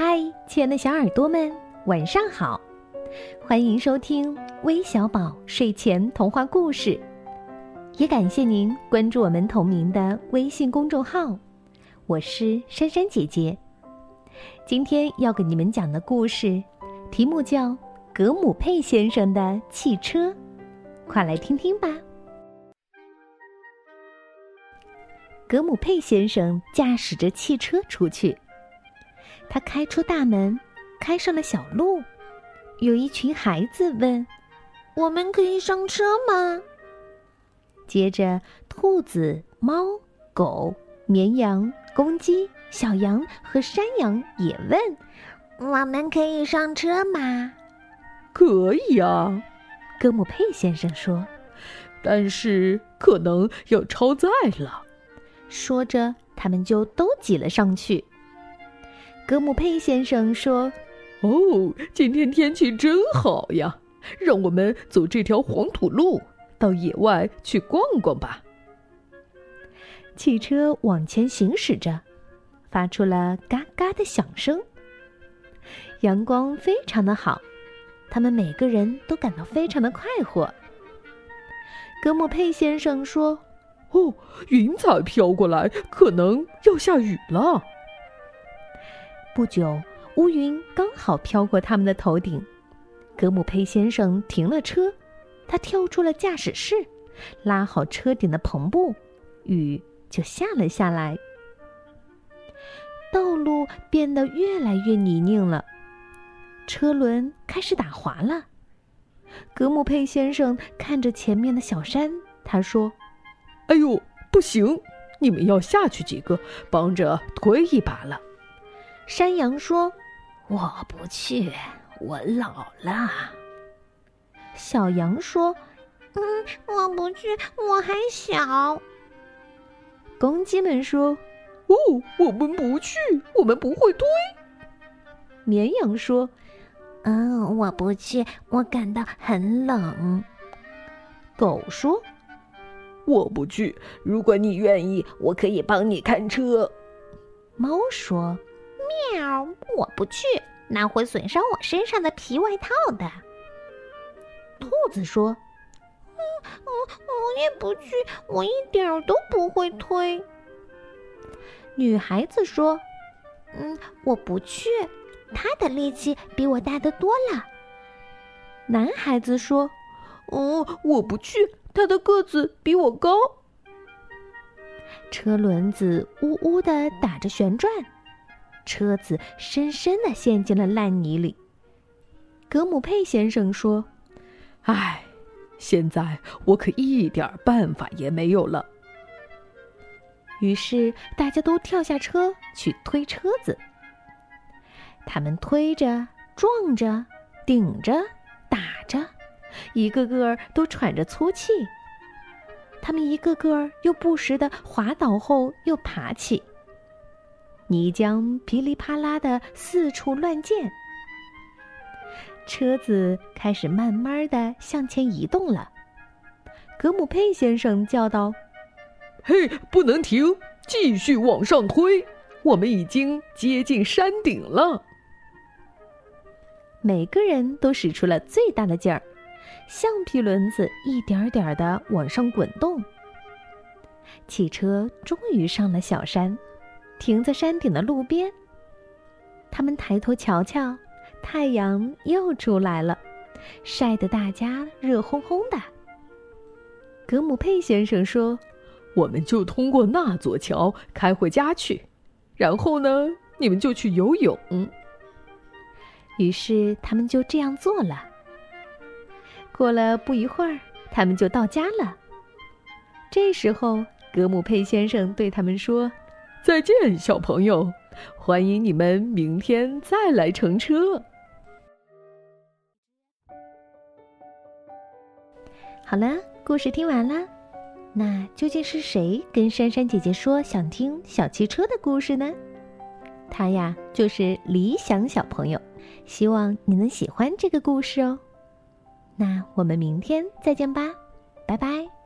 嗨，亲爱的小耳朵们，晚上好！欢迎收听微小宝睡前童话故事，也感谢您关注我们同名的微信公众号。我是珊珊姐姐，今天要给你们讲的故事，题目叫《格姆佩先生的汽车》，快来听听吧。格姆佩先生驾驶着汽车出去。他开出大门，开上了小路。有一群孩子问：“我们可以上车吗？”接着，兔子、猫、狗、绵羊、公鸡、小羊和山羊也问：“我们可以上车吗？”“可以啊。”戈姆佩先生说，“但是可能要超载了。”说着，他们就都挤了上去。格姆佩先生说：“哦，今天天气真好呀，让我们走这条黄土路，到野外去逛逛吧。”汽车往前行驶着，发出了嘎嘎的响声。阳光非常的好，他们每个人都感到非常的快活。格姆佩先生说：“哦，云彩飘过来，可能要下雨了。”不久，乌云刚好飘过他们的头顶。格姆佩先生停了车，他跳出了驾驶室，拉好车顶的篷布，雨就下了下来。道路变得越来越泥泞了，车轮开始打滑了。格姆佩先生看着前面的小山，他说：“哎呦，不行！你们要下去几个，帮着推一把了。”山羊说：“我不去，我老了。”小羊说：“嗯，我不去，我还小。”公鸡们说：“哦，我们不去，我们不会推。”绵羊说：“嗯，我不去，我感到很冷。”狗说：“我不去，如果你愿意，我可以帮你看车。”猫说。喵！我不去，那会损伤我身上的皮外套的。兔子说：“嗯，我我也不去，我一点都不会推。”女孩子说：“嗯，我不去，他的力气比我大得多了。”男孩子说：“哦，我不去，他的个子比我高。”车轮子呜呜的打着旋转。车子深深的陷进了烂泥里。格姆佩先生说：“唉，现在我可一点办法也没有了。”于是大家都跳下车去推车子。他们推着、撞着、顶着、打着，一个个都喘着粗气。他们一个个又不时的滑倒后又爬起。泥浆噼里啪啦的四处乱溅，车子开始慢慢的向前移动了。格姆佩先生叫道：“嘿，不能停，继续往上推！我们已经接近山顶了。”每个人都使出了最大的劲儿，橡皮轮子一点点的往上滚动。汽车终于上了小山。停在山顶的路边。他们抬头瞧瞧，太阳又出来了，晒得大家热烘烘的。格姆佩先生说：“我们就通过那座桥开回家去，然后呢，你们就去游泳。”于是他们就这样做了。过了不一会儿，他们就到家了。这时候，格姆佩先生对他们说。再见，小朋友！欢迎你们明天再来乘车。好了，故事听完了，那究竟是谁跟珊珊姐姐说想听小汽车的故事呢？他呀，就是理想小朋友。希望你能喜欢这个故事哦。那我们明天再见吧，拜拜。